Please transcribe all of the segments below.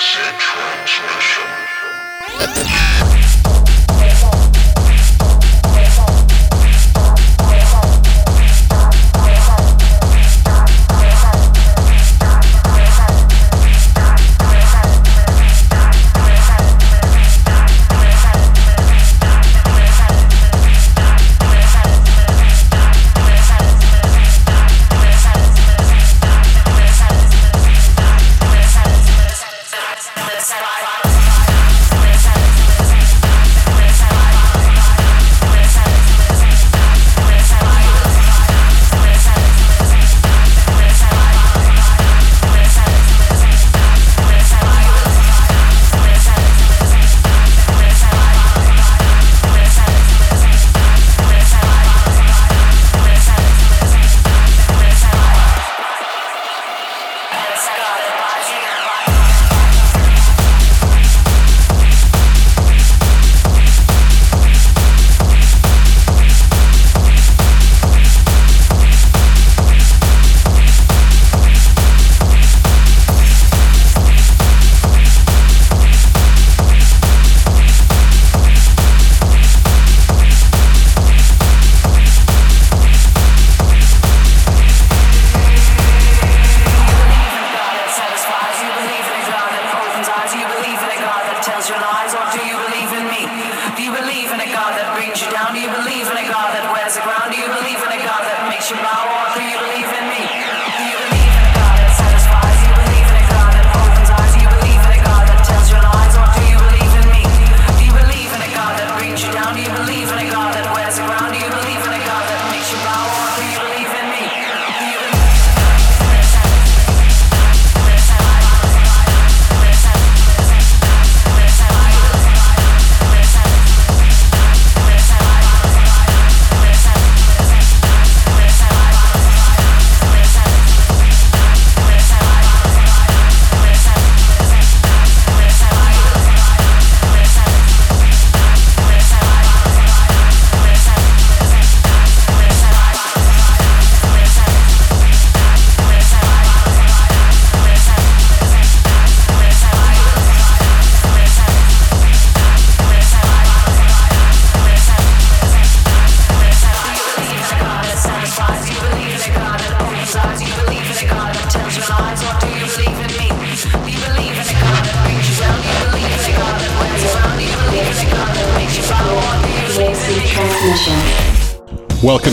先穿起来。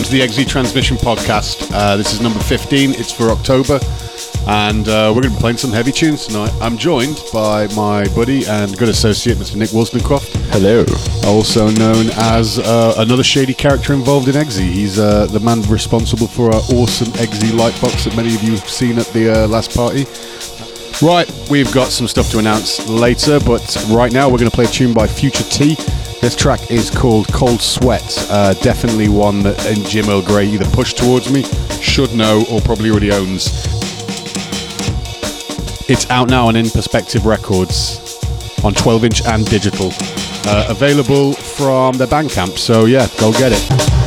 To the EXE Transmission Podcast. Uh, this is number 15. It's for October, and uh, we're going to be playing some heavy tunes tonight. I'm joined by my buddy and good associate, Mr. Nick Wolstencroft. Hello. Also known as uh, another shady character involved in EXE. He's uh, the man responsible for our awesome EXE lightbox that many of you have seen at the uh, last party. Right, we've got some stuff to announce later, but right now we're going to play a tune by Phuture-T. This track is called Cold Sweat. Uh, definitely one that Jim Earl Grey either pushed towards me, should know, or probably already owns. It's out now on Interspective Records on 12 inch and digital. Uh, available from the Bandcamp, so yeah, go get it.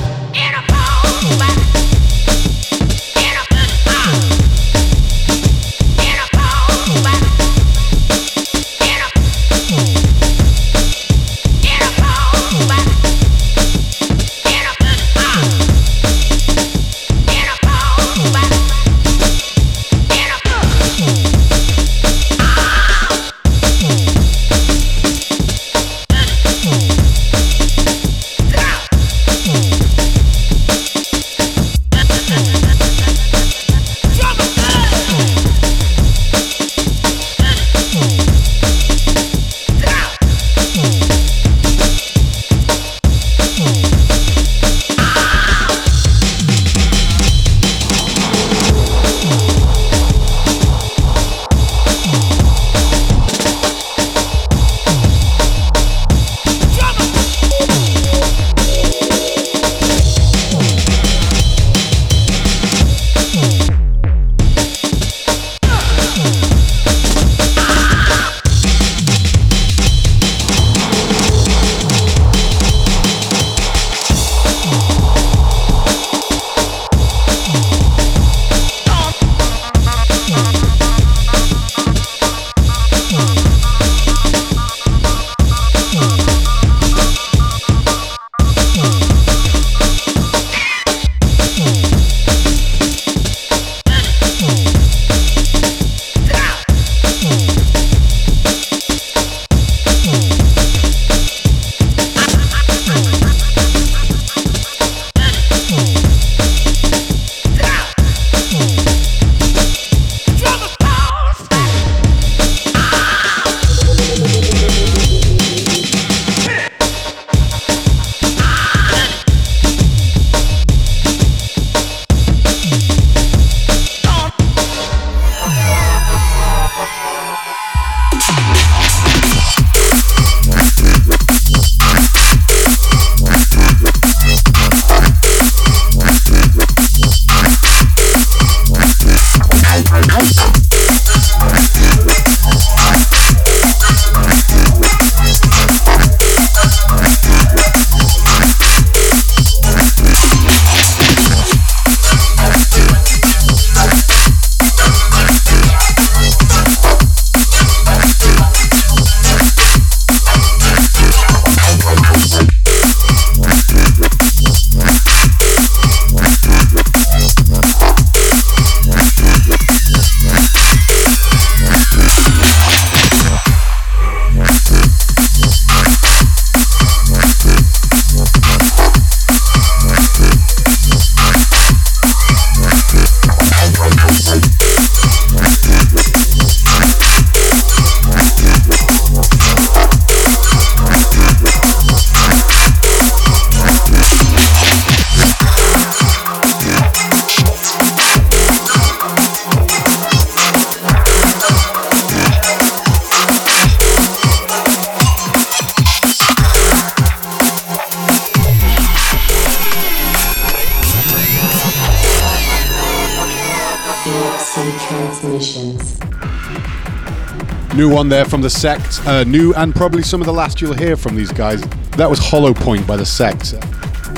New one there from the sect. Uh, new and probably some of the last you'll hear from these guys. That was Hollow Point by the sect.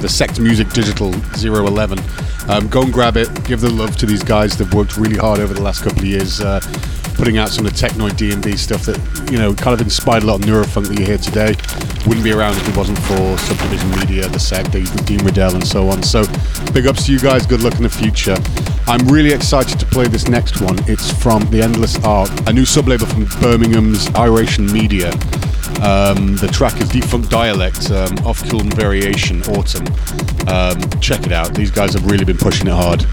The sect music digital 011. Um, go and grab it. Give the love to these guys. They've worked really hard over the last couple of years, uh, putting out some of the technoid D&B stuff that you know kind of inspired a lot of neurofunk that you hear today. Wouldn't be around if it wasn't for Subdivision Media, the sect, Dean Riddell, and so on. So, big ups to you guys. Good luck in the future. I'm really excited to play this next one. It's from The Endless Arc, a new sublabel from Birmingham's Iration Media. Um, the track is Defunkt Dialekt, um, Offculme Variation, Autumn. Um, check it out. These guys have really been pushing it hard.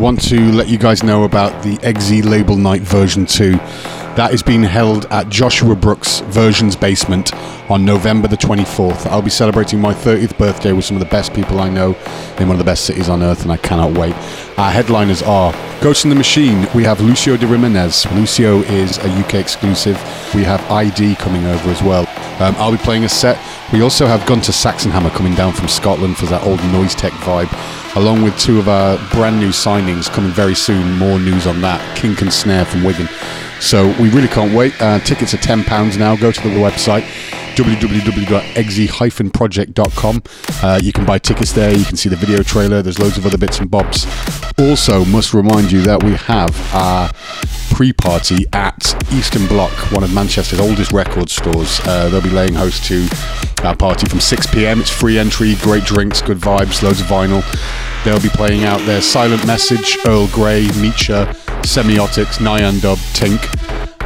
Want to let you guys know about the Exe Label Night version 2. That is being held at Joshua Brooks Versions Basement on November the 24th. I'll be celebrating my 30th birthday with some of the best people I know in one of the best cities on earth, and I cannot wait. Our headliners are Ghost in the Machine. We have Lucio De Rimanez. Lucio is a UK exclusive. We have Eye-D coming over as well. Um, I'll be playing a set. We also have Gunter Saxenhammer coming down from Scotland for that old noise tech vibe along with two of our brand new signings coming very soon. More news on that. Kink and Snare from Wigan. So we really can't wait. Uh, tickets are £10 now. Go to the website. www.exe-project.com. Uh, you can buy tickets there. You can see the video trailer. There's loads of other bits and bobs. Also, must remind you that we have our pre-party at Eastern Bloc, one of Manchester's oldest record stores. Uh, they'll be laying host to our party from 6 p.m. It's free entry, great drinks, good vibes, loads of vinyl. They'll be playing out their Silent Message, Earl Grey, Meecha, Semiotix, Nian Dub, Tink,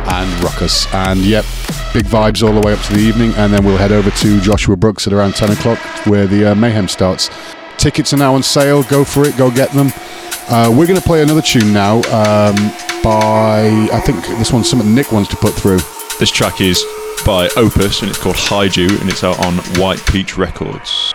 and Ruckuz. And yep, big vibes all the way up to the evening. And then we'll head over to Joshua Brooks at around 10 o'clock where the uh, mayhem starts. Tickets are now on sale. Go for it. Go get them. Uh, we're going to play another tune now um, by, I think this one's something Nick wants to put through. This track is by Opus and it's called Hide You and it's out on White Peach Records.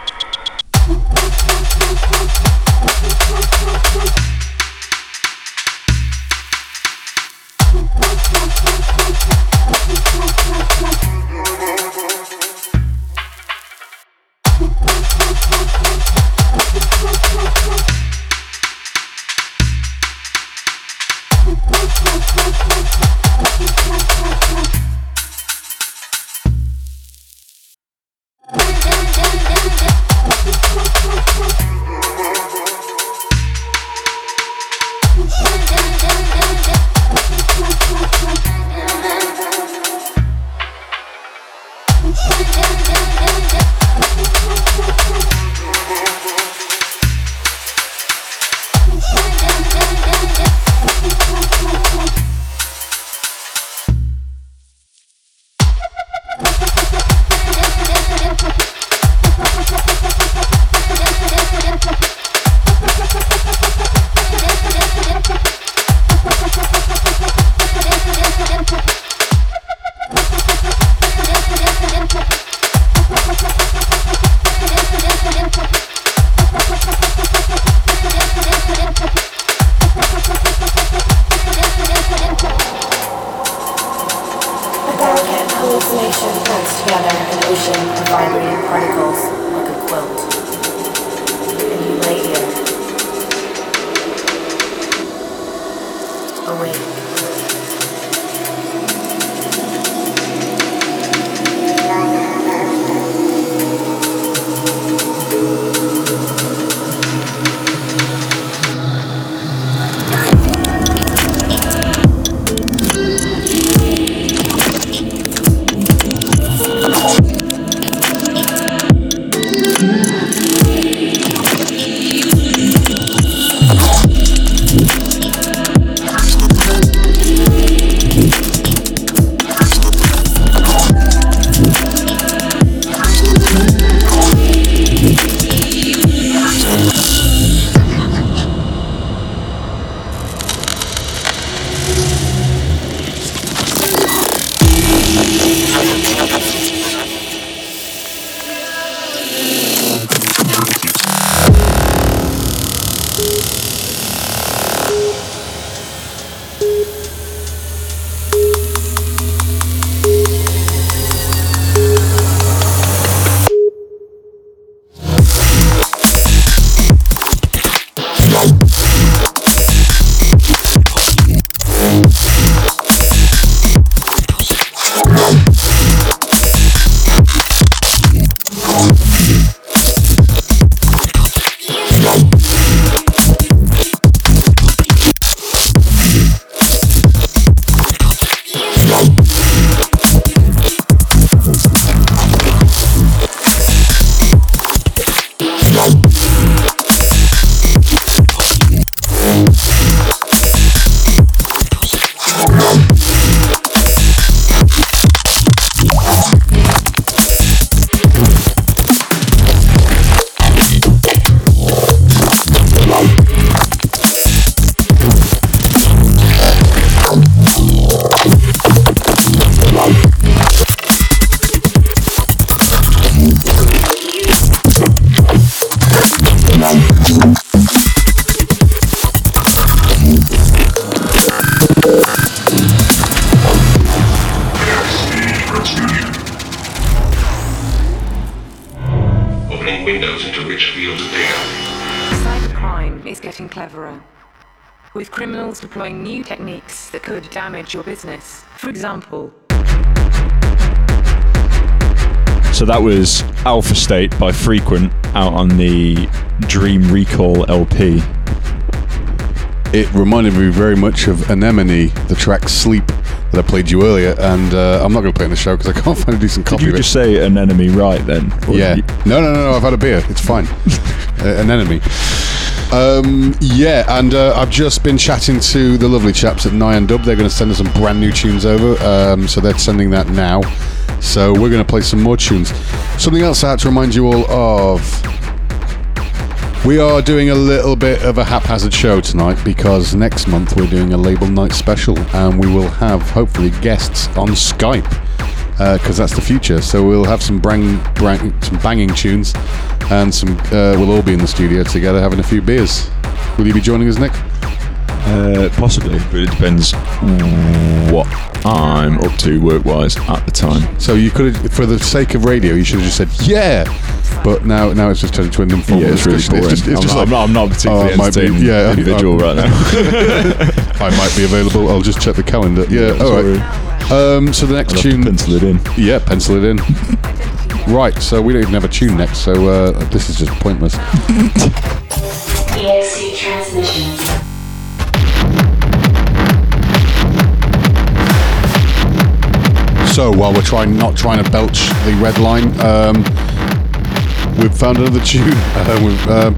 Deploying new techniques that could damage your business. For example, So that was Alpha State by Frequent out on the Dream Recall LP. It reminded me very much of Anemone, the track Sleep that I played you earlier, and uh, I'm not going to play in the show because I can't find a decent Did copy you of it. just say Anemone right then? Yeah. you- No, no, no, no. I've had a beer. It's fine. uh, an enemy. Um, yeah, and uh, I've just been chatting to the lovely chaps at Nian Dub. They're going to send us some brand new tunes over. Um, so they're sending that now. So we're going to play some more tunes. Something else I had to remind you all of. We are doing a little bit of a haphazard show tonight because next month we're doing a label night special and we will have hopefully guests on Skype because that's the future. So we'll have some brang, brang, some banging tunes, and some. Uh, we'll all be in the studio together having a few beers. Will you be joining us, Nick? Uh, possibly, but it depends what I'm up to work-wise at the time. So you could, have for the sake of radio, you should have just said yeah. But now, now it's just turned into an informal Yeah, it's really discussion. It's just, it's I'm, just not, like, I'm, not, I'm not particularly oh, be- yeah, individual uh, right now. I might be available. I'll just check the calendar. Yeah, all right. Um, so the next I'll tune, pencil it in. yeah, pencil it in. right. So we don't even have a tune next. So uh, this is just pointless. EXE transmissions. So while we're trying not trying to belch the red line, um, we've found another tune. Uh, we've, um,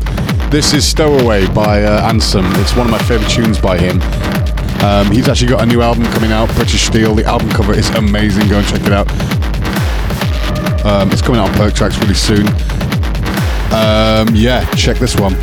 this is Stowaway by uh, Ansome. It's one of my favourite tunes by him. Um, he's actually got a new album coming out, British Steel. The album cover is amazing. Go and check it out. Um, it's coming out on Perc Trax really soon. Um, yeah, check this one.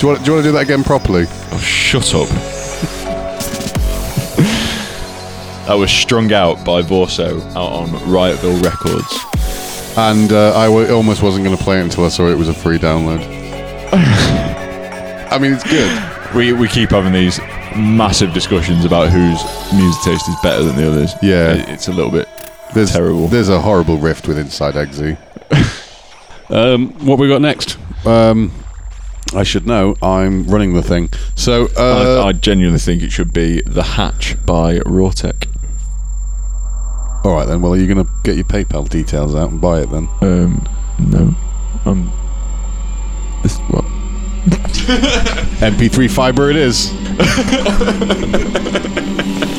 Do you want, do you want to do that again properly? Oh, shut up. that was strung out by Vorso out on Riotville Records. And uh, I w- almost wasn't going to play it until I saw it was a free download. I mean, it's good. We, we keep having these massive discussions about whose music taste is better than the others. Yeah. It- it's a little bit There's, Terrible. There's a horrible rift with Inside EXE. um, what we got next? Um, I should know. I'm running the thing. So, uh, I, I genuinely think it should be The Hatch by Rawtekk. all right then. Well, are you going to get your PayPal details out and buy it then? Um, no. Um, this, what? MP3 fiber it is.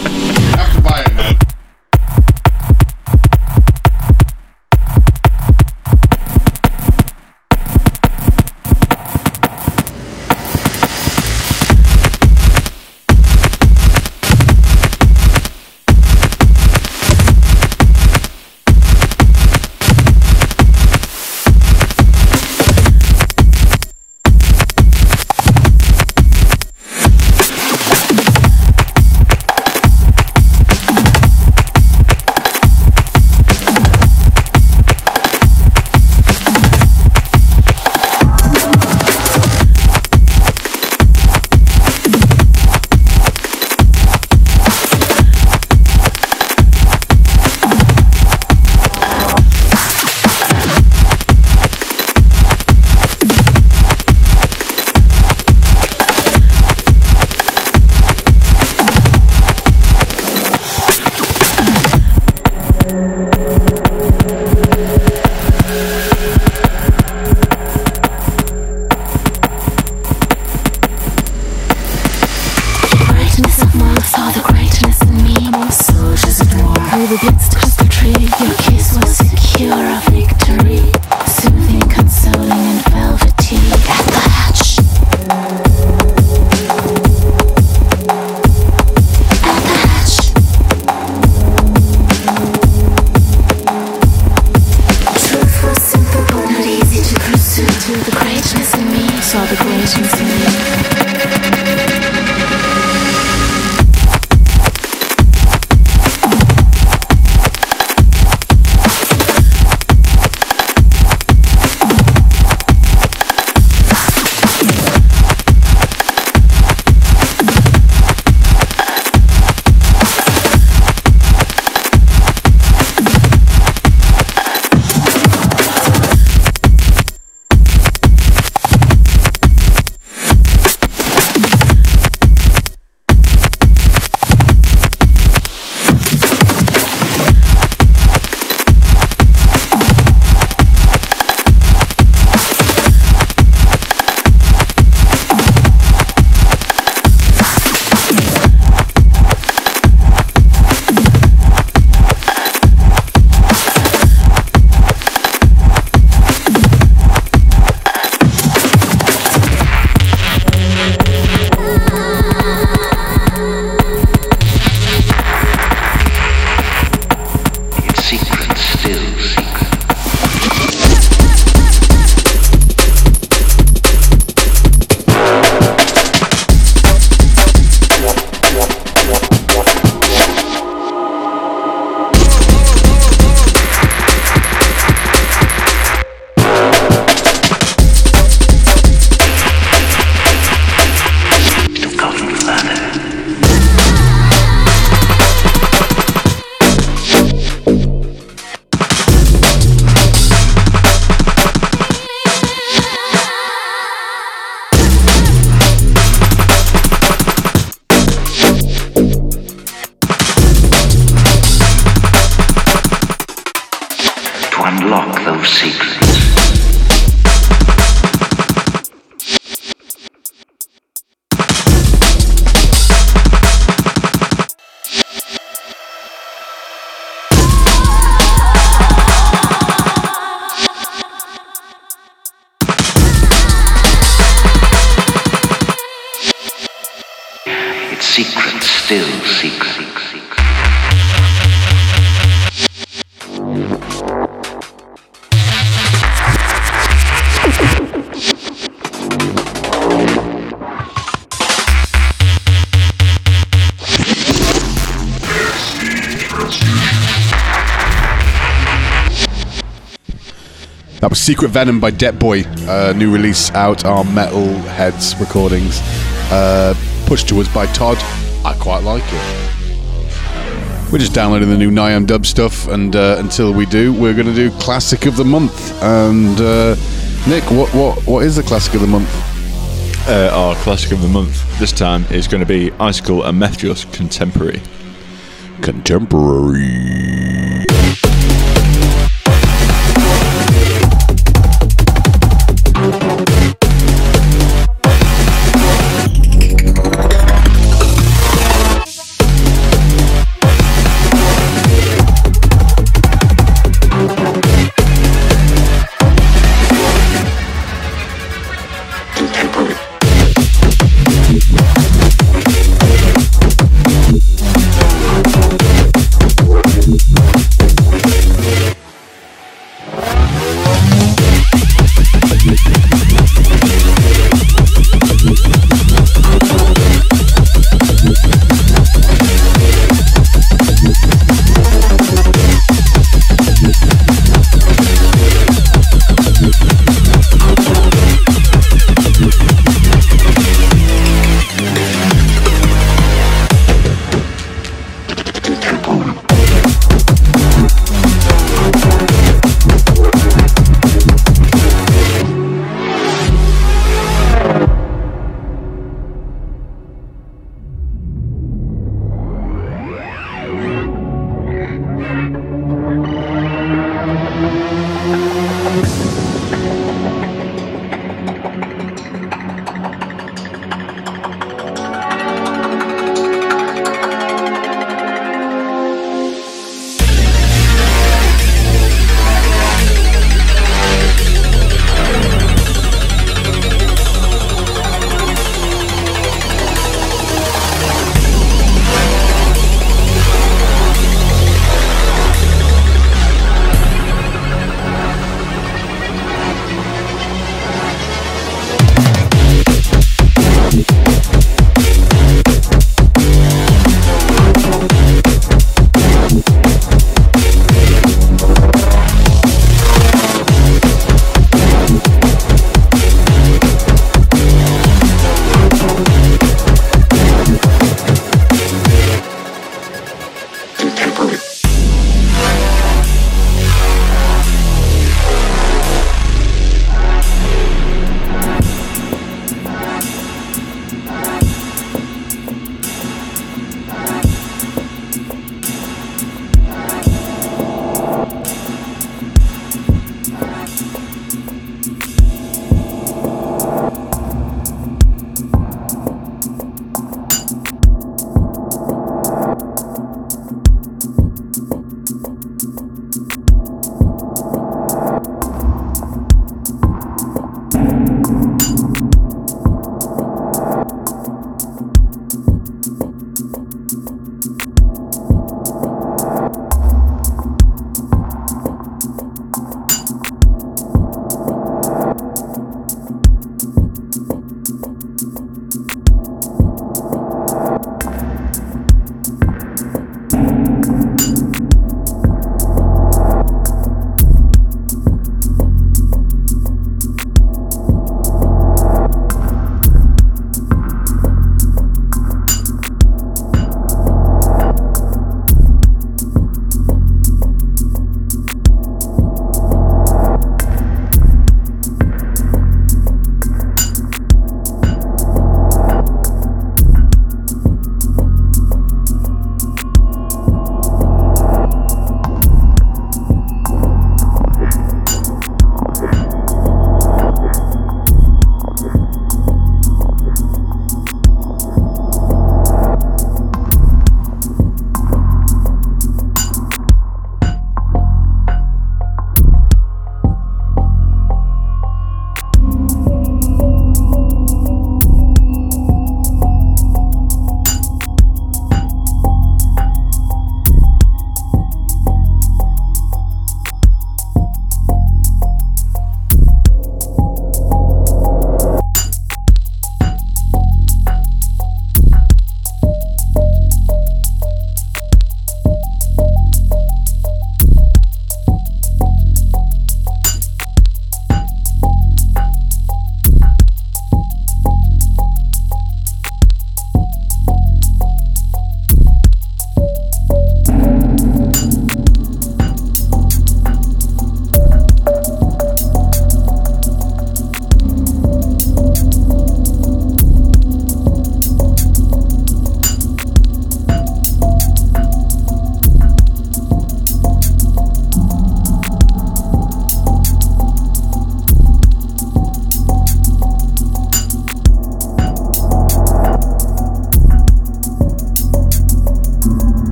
still seek. That was Secret Venom by Detboi, uh, new release out on Metal Heads Recordings. Uh, pushed to us by Todd, I quite like it. We're just downloading the new Nian Dub stuff, and uh, until we do, we're going to do Classic of the Month. And uh, Nick, what, what what is the Classic of the Month? Uh, our classic of the month this time is going to be Icicle and Mefjus Contemporary. Contemporary.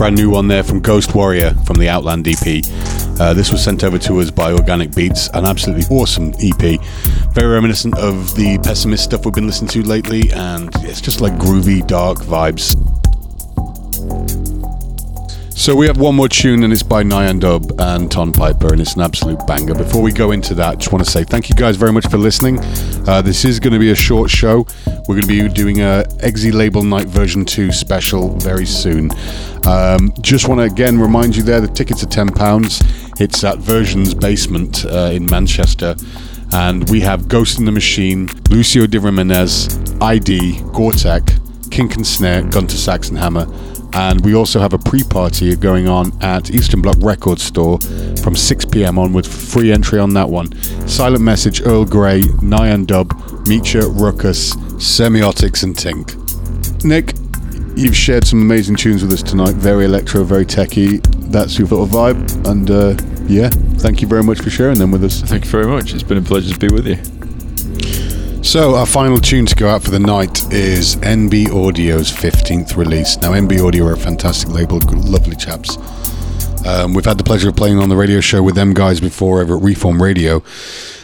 Brand new one there from Ghost Warrior from the Outland EP. Uh, this was sent over to us by Organic Beats, an absolutely awesome EP. Very reminiscent of the pessimist stuff we've been listening to lately, and it's just like groovy, dark vibes. So we have one more tune, and it's by Nian Dub and Tonn Piper, and it's an absolute banger. Before we go into that, just want to say thank you guys very much for listening. Uh, this is going to be a short show. We're going to be doing a EXE Label Night version 2 special very soon. Um, just want to again remind you there the tickets are £10. It's at Version's Basement uh, in Manchester. And we have Ghost in the Machine, Lucio De Rimanez, Eye-D, Gore-Tex, Kink and Snare, Gunter Saxenhammer, and we also have a pre-party going on at Eastern Bloc Record Store from 6 p.m. onwards. Free entry on that one. Silent Message, Earl Grey, Nian Dub, Meecha, Ruckuz, Semiotix, and Tink. Nick, you've shared some amazing tunes with us tonight. Very electro, very techy. That's your little vibe, and uh, yeah, thank you very much for sharing them with us. Thank you very much. It's been a pleasure to be with you. So, our final tune to go out for the night is NB Audio's 15th release. Now, NB Audio are a fantastic label, lovely chaps. Um, we've had the pleasure of playing on the radio show with them guys before over at Reform Radio.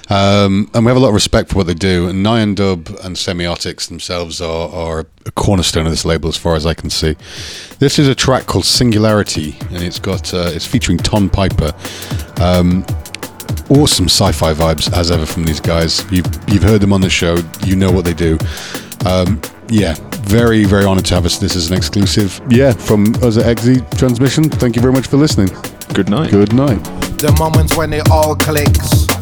Um, and we have a lot of respect for what they do. And Nian Dub and Semiotix themselves are, are a cornerstone of this label, as far as I can see. This is a track called Singularity, and it's got uh, it's featuring Tonn Piper. Um, awesome sci-fi vibes as ever from these guys. You've you've heard them on the show. You know what they do. Um, yeah, very very honored to have us. This is an exclusive. Yeah, from us at EXE Transmission. Thank you very much for listening. Good night. Good night. The moments when it all clicks.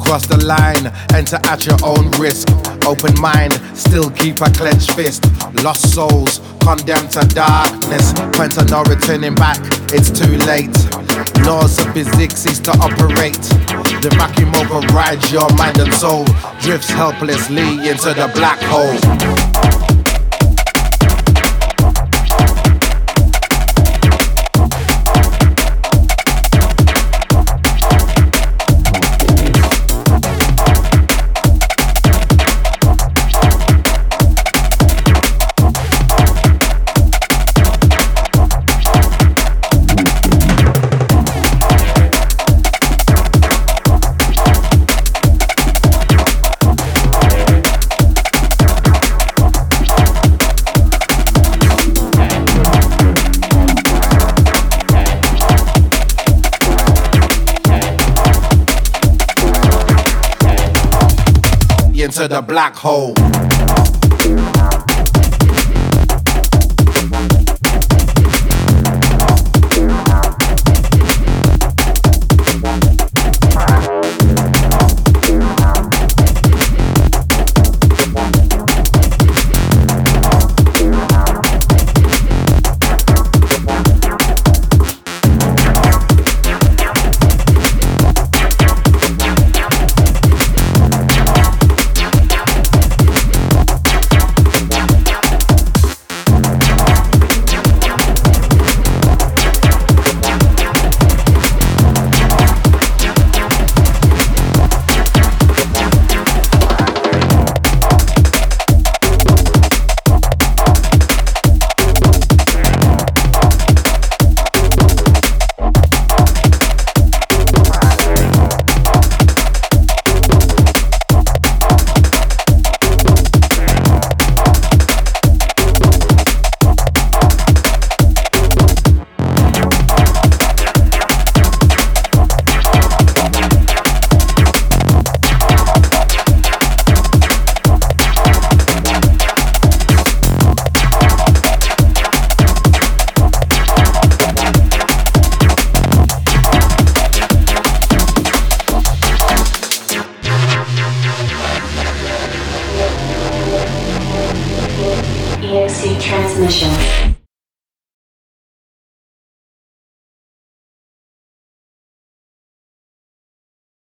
Cross the line, enter at your own risk. Open mind, still keep a clenched fist. Lost souls, condemned to darkness. To no returning back, it's too late. Laws of physics cease to operate. The vacuum overrides your mind and soul. Drifts helplessly into the black hole. Into the black hole.